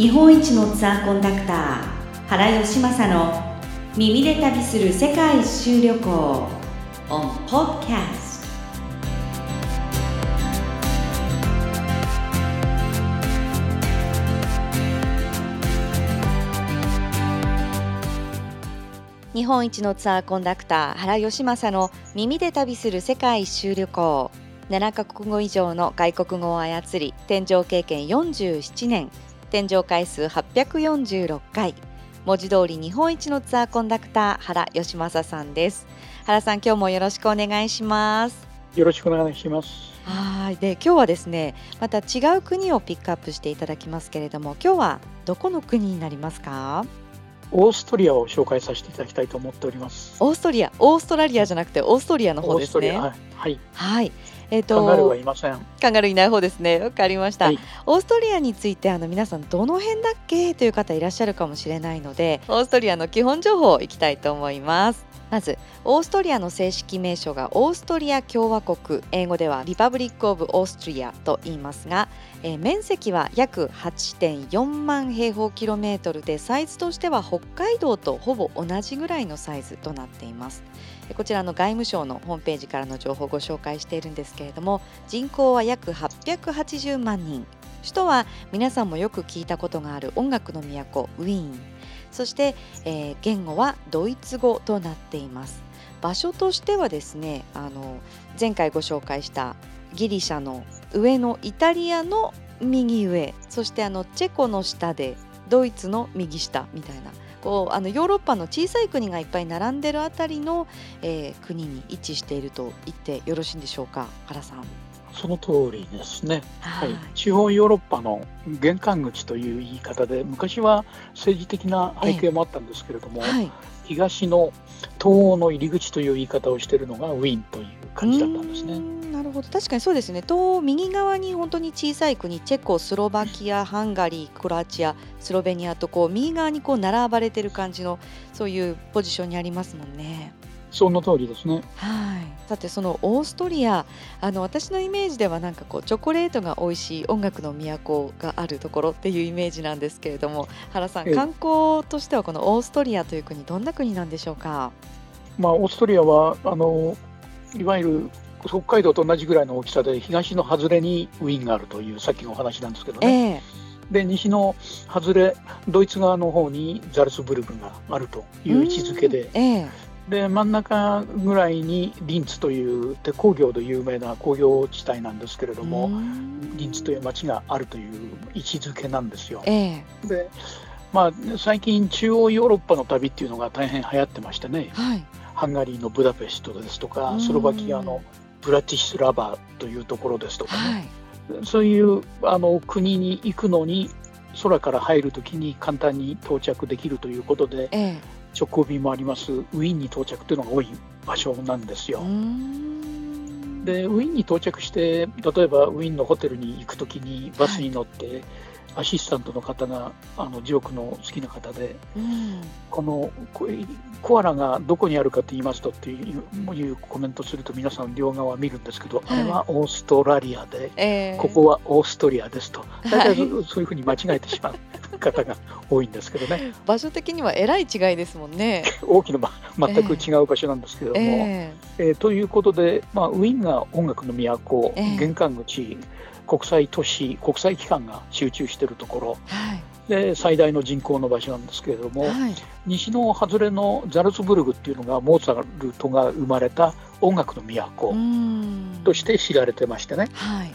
日本一のツアーコンダクター原義正の耳で旅する世界一周旅行 on podcast 日本一のツアーコンダクター原義正の耳で旅する世界一周旅行7カ国語以上の外国語を操り天井経験47年。天井回数846回。文字通り日本一のツアーコンダクター原義正さんです。原さん今日もよろしくお願いします。よろしくお願いします。はい。で今日はですねまた違う国をピックアップしていただきますけれども今日はどこの国になりますか？オーストリアを紹介させていただきたいと思っております。オーストリア。オーストラリアじゃなくてオーストリアの方ですね。はい、はい、はいえーと、カンガルーはいません。カンガルーいない方ですね。わかりました、はい、オーストリアについてあの皆さんどの辺だっけ？という方いらっしゃるかもしれないのでオーストリアの基本情報いきたいと思います。まずオーストリアの正式名称がオーストリア共和国英語ではリパブリック・オブ・オーストリアと言いますが、えー、面積は約8.4万平方キロメートルでサイズとしては北海道とほぼ同じぐらいのサイズとなっていますこちらの外務省のホームページからの情報をご紹介しているんですけれども人口は約880万人。首都は皆さんもよく聞いたことがある音楽の都ウィーン。そして、えー、言語はドイツ語となっています。場所としてはですねあの前回ご紹介したギリシャの上のイタリアの右上。そしてあのチェコの下でドイツの右下みたいなこうあのヨーロッパの小さい国がいっぱい並んでるあたりの、えー、国に位置していると言ってよろしいんでしょうか原さん。その通りですね、はい、地方ヨーロッパの玄関口という言い方で昔は政治的な背景もあったんですけれども、はい、東の東欧の入り口という言い方をしているのがウィーンという感じだったんですね。なるほど確かにそうですね東右側に本当に小さい国チェコスロバキアハンガリークロアチアスロベニアとこう右側にこう並ばれてる感じのそういうポジションにありますもんね。その通りですね。はい。さてそのオーストリア、あの私のイメージではなんかこうチョコレートが美味しい音楽の都があるところっていうイメージなんですけれども、原さん観光としてはこのオーストリアという国どんな国なんでしょうか？まあオーストリアはあのいわゆる北海道と同じぐらいの大きさで東の外れにウィーンがあるというさっきのお話なんですけどね。えーで西の外れドイツ側の方にザルツブルクがあるという位置づけで、えで真ん中ぐらいにリンツという鉄工業で有名な工業地帯なんですけれどもリンツという町があるという位置づけなんですよ。えー、でまあ、最近中央ヨーロッパの旅っていうのが大変流行ってましてね、はい、ハンガリーのブダペストですとかスロバキアのブラティスラバというところですとかね、はい、そういうあの国に行くのに空から入るときに簡単に到着できるということで、ええ、直行便もあります。ウィーンに到着というのが多い場所なんですよ。でウィーンに到着して例えばウィーンのホテルに行くときにバスに乗って、はいアシスタントの方があのジョークの好きな方で、うん、このコアラがどこにあるかと言いますとっていういうコメントすると皆さん両側見るんですけど、はい、あれはオーストラリアで、えー、ここはオーストリアですと。大体そういうふうに間違えてしまう方が多いんですけどね。場所的にはえらい違いですもんね。大きな、ま、全く違う場所なんですけども、えー、えー、ということで、まあ、ウィーンが音楽の都、えー、玄関口国際都市国際機関が集中しているところ、はい、で最大の人口の場所なんですけれども、はい、西の外れのザルツブルグっていうのがモーツァルトが生まれた音楽の都として知られてましてね。はい。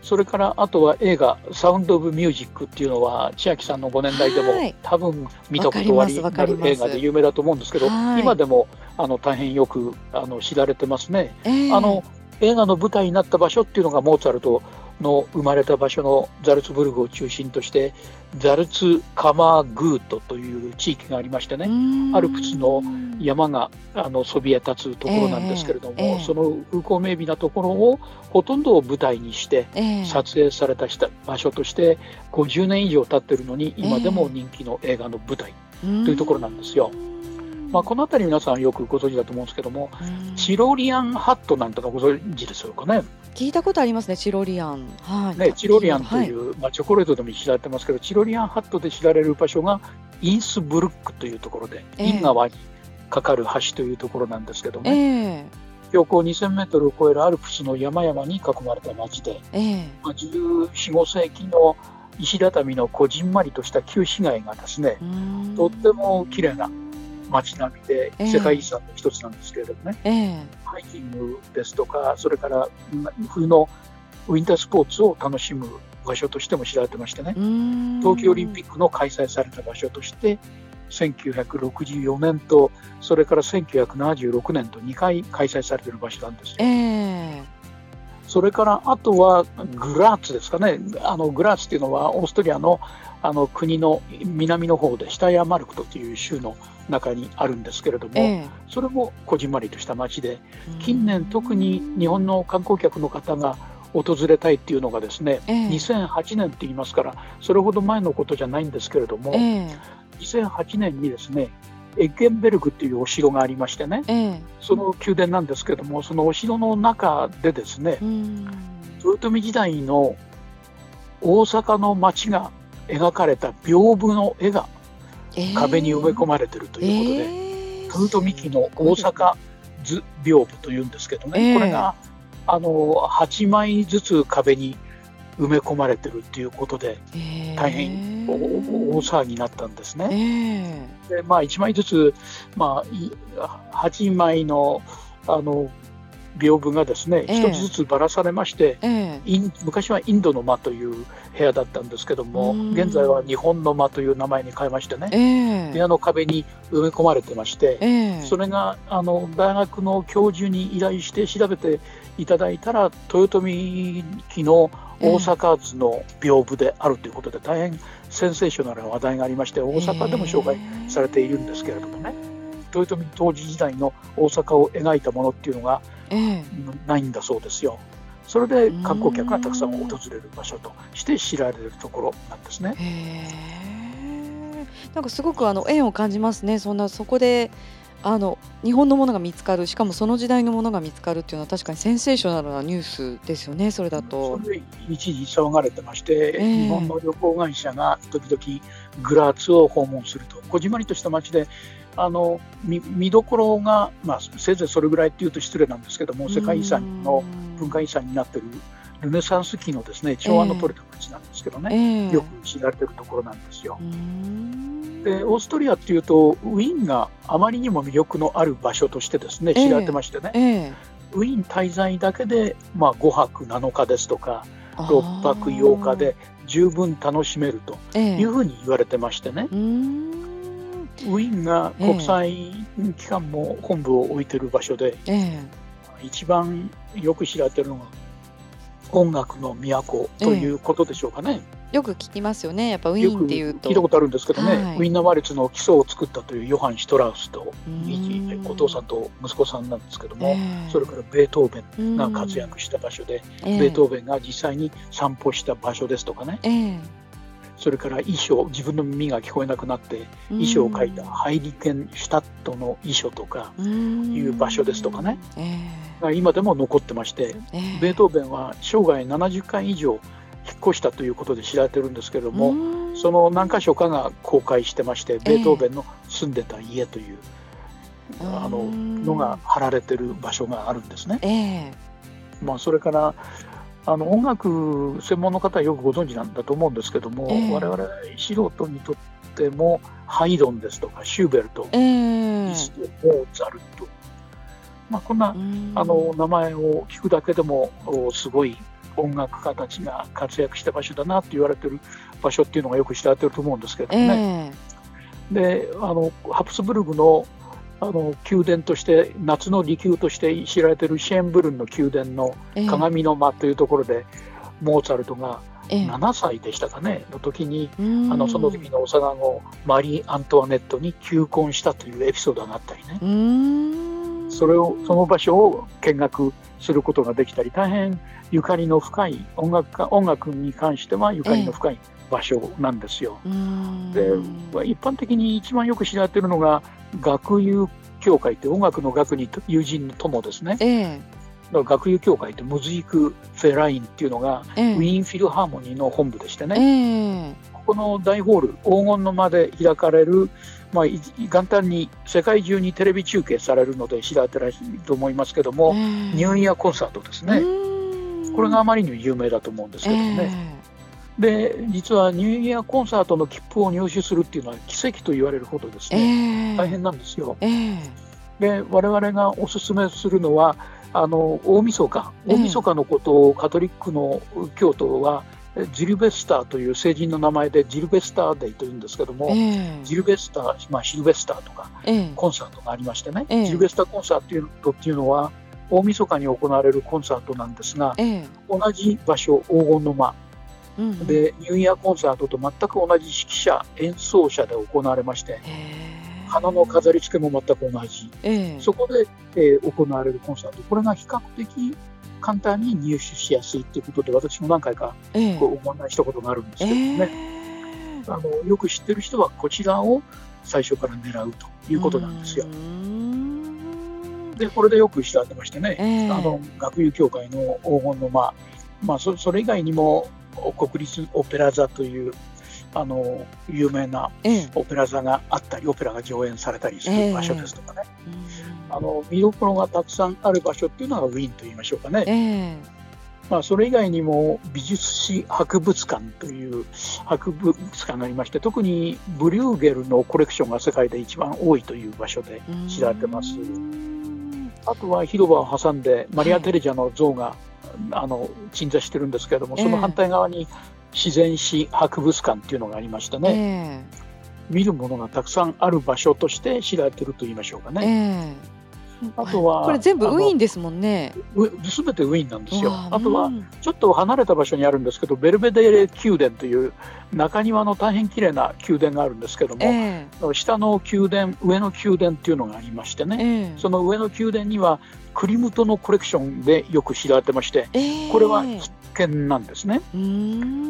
それからあとは映画「サウンド・オブ・ミュージック」っていうのは千秋さんのご年代でも、多分見たことありなる映画で有名だと思うんですけど今でもあの大変よくあの知られてますね。えー、あの映画の舞台になった場所っていうのがモーツァルトの生まれた場所のザルツブルグを中心としてザルツカマーグートという地域がありましてねアルプスの山があのそびえ立つところなんですけれども、えーえー、その風光明媚なところをほとんどを舞台にして撮影された場所として50年以上経ってるのに今でも人気の映画の舞台というところなんですよ。まあ、この辺り皆さんよくご存知だと思うんですけども、チロリアンハットなんてのご存知でしょうかね。聞いたことありますね、チロリアン。はい、ね、チロリアンという、はい、まあ、チョコレートでも知られてますけど、チロリアンハットで知られる場所がインスブルックというところで、えー、イン川にかかる橋というところなんですけどね。えー標高2000メートルを超えるアルプスの山々に囲まれた町で、えーまあ、14、5世紀の石畳のこじんまりとした旧市街がですね、とっても綺麗な街並みで世界遺産の一つなんですけれどもね、えー、ハイキングですとか、それから冬のウィンタースポーツを楽しむ場所としても知られてましてね、冬季オリンピックの開催された場所として、1964年と、それから1976年と2回開催されている場所なんですよ。えーそれからあとはグラーツですかね、あのグラーツっていうのはオーストリアのあの国の南の方でシタヤマルクトという州の中にあるんですけれども、ええ、それもこじんまりとした町で、近年、特に日本の観光客の方が訪れたいっていうのがですね、ええ、2008年って言いますから、それほど前のことじゃないんですけれども、ええ、2008年にですね、エッゲンベルグっていうお城がありましてね、ええ、その宮殿なんですけどもそのお城の中でですね豊臣時代の大阪の町が描かれた屏風の絵が壁に埋め込まれてるということで、えー、豊臣期の大阪図屏風というんですけどね、これがあの8枚ずつ壁に埋め込まれてるっていうことで、大変大騒ぎになったんですね。えー、でまあ、1枚ずつ、まあ、8枚のあの屏風がですね、一、つずつばらされまして、えー、昔はインドの間という部屋だったんですけども、現在は日本の間という名前に変えましてね、えー、部屋の壁に埋め込まれてまして、えー、それがあの大学の教授に依頼して調べていただいたら、豊臣期の大阪図の屏風であるということで、大変センセーショナルな話題がありまして、大阪でも紹介されているんですけれどもね、豊臣当時時代の大阪を描いたものっていうのがないんだそうですよ。それで観光客がたくさん訪れる場所として知られるところなんですね。なんかすごくあの縁を感じますね。そんなそこであの日本のものが見つかるしかもその時代のものが見つかるっていうのは確かにセンセーショナルなニュースですよねそれだと。それ一時騒がれてまして、えー、日本の旅行会社が時々グラーツを訪問するとこじんまりとした街であの見見どころが、まあ、せいぜいそれぐらいっていうと失礼なんですけども世界遺産の文化遺産になってるルネサンス期のですね調和の取れた街なんですけどね、えー、よく知られてるところなんですよ。でオーストリアっていうとウィーンがあまりにも魅力のある場所としてですね知られてましてね、えー、ウィーン滞在だけで、まあ、5泊7日ですとか6泊8日で十分楽しめるというふうに言われてましてね。えーウィーンが国際機関も本部を置いてる場所で、えー、一番よく知られてるのが音楽の都ということでしょうかね。えーよく聞きますよね、やっぱウィーンっていうと。聞いたことあるんですけどね、はい、ウィンナーワルツの基礎を作ったというヨハン・シュトラウスと、お父さんと息子さんなんですけども、えー、それからベートーベンが活躍した場所で、ベートーベンが実際に散歩した場所ですとかね、えー、それから衣装、自分の耳が聞こえなくなって、衣装を書いたハイリケンシュタットの遺書とかいう場所ですとかね、えー、今でも残ってまして、ベートーベンは生涯70回以上、引っ越したということで知られてるんですけれどもその何箇所かが公開してましてベートーベンの住んでた家という、えー、あののが貼られてる場所があるんですね。えー、まあ、それからあの音楽専門の方はよくご存知なんだと思うんですけども、えー、我々素人にとってもハイドンですとかシューベルト、えー、リストモーツァルト、まあ、こんなあの名前を聞くだけでもすごい音楽家たちが活躍した場所だなって言われてる場所っていうのがよく知られてると思うんですけどね。えー、であのハプスブルグのあの宮殿として夏の離宮として知られてるシェーンブルンの宮殿の鏡の間というところで、えー、モーツァルトが7歳でしたかね、の時にあのその時の幼子マリー・アントワネットに求婚したというエピソードがあったりね。それをその場所を見学することができたり大変ゆかりの深い音楽家音楽に関してはゆかりの深い場所なんですよ。で一般的に一番よく知られているのが学友協会って音楽の学に友人の友ですね。えー、学友協会ってムズイク・フェラインっていうのが、えー、ウィーン・フィルハーモニーの本部でしてね、えー、ここの大ホール黄金の間で開かれる、まあ、元旦に世界中にテレビ中継されるので知られてらしいと思いますけども、ニューイヤーコンサートですね。これがあまりに有名だと思うんですけどね。で実はニューイヤーコンサートの切符を入手するっていうのは奇跡と言われるほどですね、えー、大変なんですよ。えー、で我々がおすすめするのはあの大晦日。大晦日のことをカトリックの教徒は、ジルベスターという聖人の名前でジルベスターデイというんですけども、えー、ジルベスター、まあ、シルベスターとか、コンサートがありましてね、ジルベスターコンサートっていうのは大晦日に行われるコンサートなんですが、同じ場所黄金の間うんでニューイヤーコンサートと全く同じ指揮者演奏者で行われまして花の飾り付けも全く同じ、そこで、えー、行われるコンサート。これが比較的簡単に入手しやすいということで私も何回かご案内したことがあるんですけどね、あのよく知ってる人はこちらを最初から狙うということなんですよ。でこれでよく知られてましてね、えー、あの学友協会の黄金の間、まあ、そそれ以外にも国立オペラ座というあの有名なオペラ座があったり、オペラが上演されたりする場所ですとかね、あの見どころがたくさんある場所っていうのがウィーンと言いましょうかね。まあ、それ以外にも美術史博物館という博物館がありまして特にブリューゲルのコレクションが世界で一番多いという場所で知られてます。あとは広場を挟んでマリア・テレジャの像があの鎮座してるんですけれども、その反対側に自然史博物館っていうのがありましてね、えー、見るものがたくさんある場所として知られてると言いましょうかね。えーあとはこれ全部ウィーンですもんね。すべてウィーンなんですよ。あとはちょっと離れた場所にあるんですけど、ベルベデレ宮殿という中庭の大変綺麗な宮殿があるんですけども、えー、下の宮殿、上の宮殿っていうのがありましてね、えー、その上の宮殿にはクリムトのコレクションでよく知られてまして、えー、これは必見なんですね。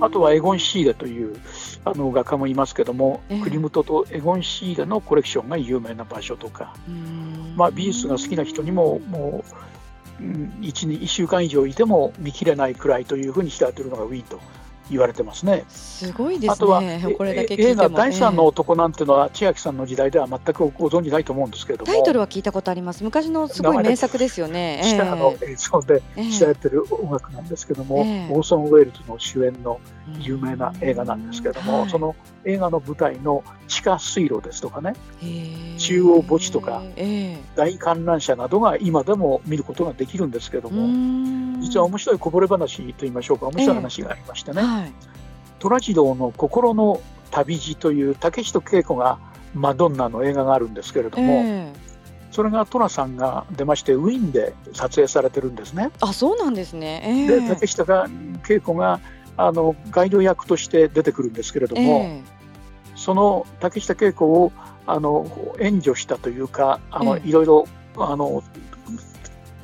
あとはエゴン・シーレというあの画家もいますけども、クリムトとエゴン・シーレのコレクションが有名な場所とか、まあ、美術が好きな人にももう 1, 1週間以上いても見切れないくらいというふうに知られているのがウィーンと言われてますね。すごいですね。あとはこれだけ映画第三の男なんてのは千秋さんの時代では全くご存じないと思うんですけれども。タイトルは聞いたことあります。昔のすごい名作ですよね。下の映像で知られてる音楽なんですけども、えー、オーソン・ウェールズの主演の有名な映画なんですけれども、その映画の舞台の地下水路ですとかね、中央墓地とか、大観覧車などが今でも見ることができるんですけれども、実は面白いこぼれ話といいましょうか、面白い話がありましてね、はい、虎次郎の心の旅路という竹下恵子がマドンナの映画があるんですけれども、それが寅さんが出ましてウィーンで撮影されてるんですね。あそうなんですね、えー、で竹下が恵子があのガイド役として出てくるんですけれども、えー、その竹下恵子をあの援助したというかあの、えー、いろいろあの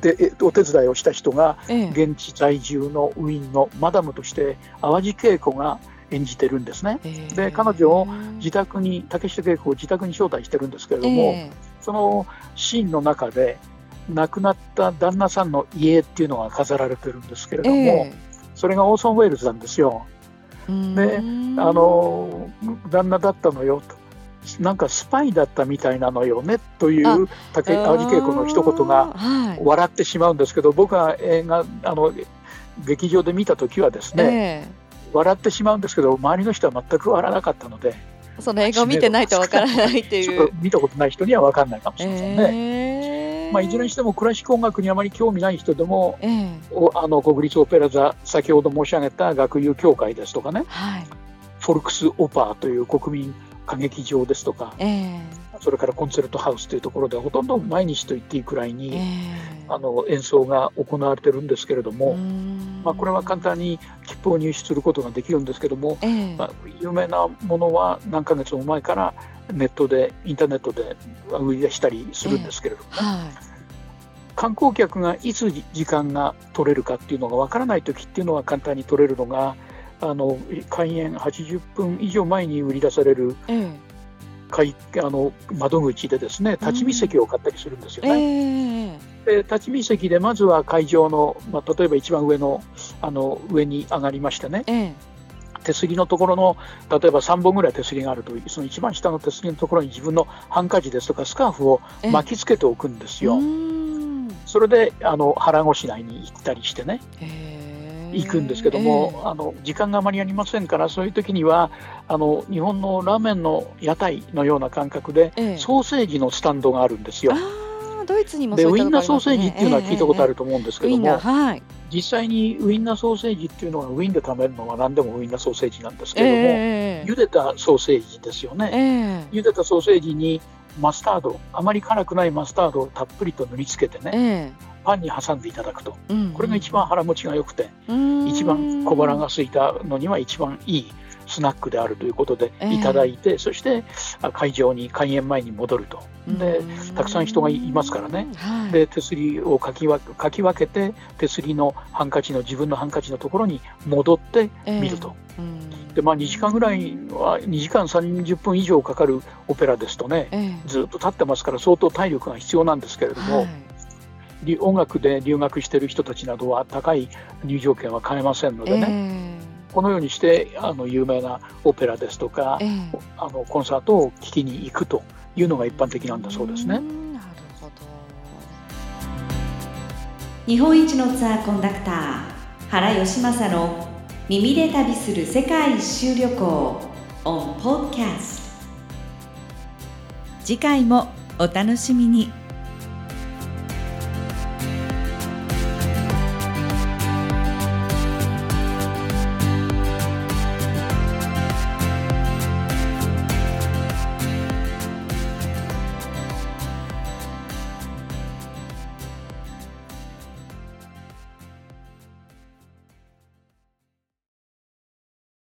でお手伝いをした人が、現地在住のウィーンのマダムとして淡路恵子が演じてるんですね。で彼女を自宅に竹下恵子を自宅に招待してるんですけれども、そのシーンの中で亡くなった旦那さんの家っていうのが飾られてるんですけれども、それがオーソン・ウェールズなんですよ。であの旦那だったのよと。なんかスパイだったみたいなのよねという竹淡路恵子の一言が笑ってしまうんですけど、僕が映画あの劇場で見た時はですね、えー、笑ってしまうんですけど周りの人は全く笑わなかったのでその映画を見てないとわからないっていう。見たことない人には分かんないかもしれませんね。えーまあ、いずれにしてもクラシック音楽にあまり興味ない人でも、えー、あの国立オペラ座先ほど申し上げた学友協会ですとかね、はい、フォルクス・オパーという国民歌劇場ですとか、えー、それからコンセルトハウスというところでほとんど毎日と言っていいくらいに、えー、あの演奏が行われてるんですけれども、まあ、これは簡単に切符を入手することができるんですけども、えー、まあ、有名なものは何ヶ月も前からネットでインターネットで売り出したりするんですけれどもね、えーはい、観光客がいつ時間が取れるかっていうのがわからない時っていうのは簡単に取れるのがあの開園80分以上前に売り出される、ええ、あの窓口でですね立ち見席を買ったりするんですよね。えー、で立ち見席でまずは会場の、まあ、例えば一番上のあの上に上がりましてね、えー、手すりのところの例えば3本ぐらい手すりがあるとその一番下の手すりのところに自分のハンカチですとかスカーフを巻きつけておくんですよ。それであの腹ごしらえに行ったりしてね。行くんですけども、あの時間があまりありませんからそういう時にはあの日本のラーメンの屋台のような感覚で、ソーセージのスタンドがあるんですよ。ドイツにもでウインナーソーセージっていうのは聞いたことあると思うんですけども、はい、実際にウインナーソーセージっていうのはウインで食べるのは何でもウインナーソーセージなんですけども、えー、茹でたソーセージですよね、えー、茹でたソーセージにマスタードあまり辛くないマスタードをたっぷりと塗りつけてね、えー、パンに挟んでいただくと、うん。うん、これが一番腹持ちが良くて一番小腹が空いたのには一番いいスナックであるということでいただいて、えー、そして会場に開演前に戻るとでたくさん人がいますからね、はい、で手すりをかきわかき分けて手すりのハンカチの自分のハンカチのところに戻って見ると。えー、でまあ、2時間ぐらいは2時間30分以上かかるオペラですとね、えー、ずっと立ってますから相当体力が必要なんですけれども、はい、音楽で留学している人たちなどは高い入場券は買えませんのでね、えーこのようにしてあの有名なオペラですとか、えー、あのコンサートを聴きに行くというのが一般的なんだそうですね。なるほど日本一のツアーコンダクター原義正の耳で旅する世界一周旅行 on podcast 次回もお楽しみに。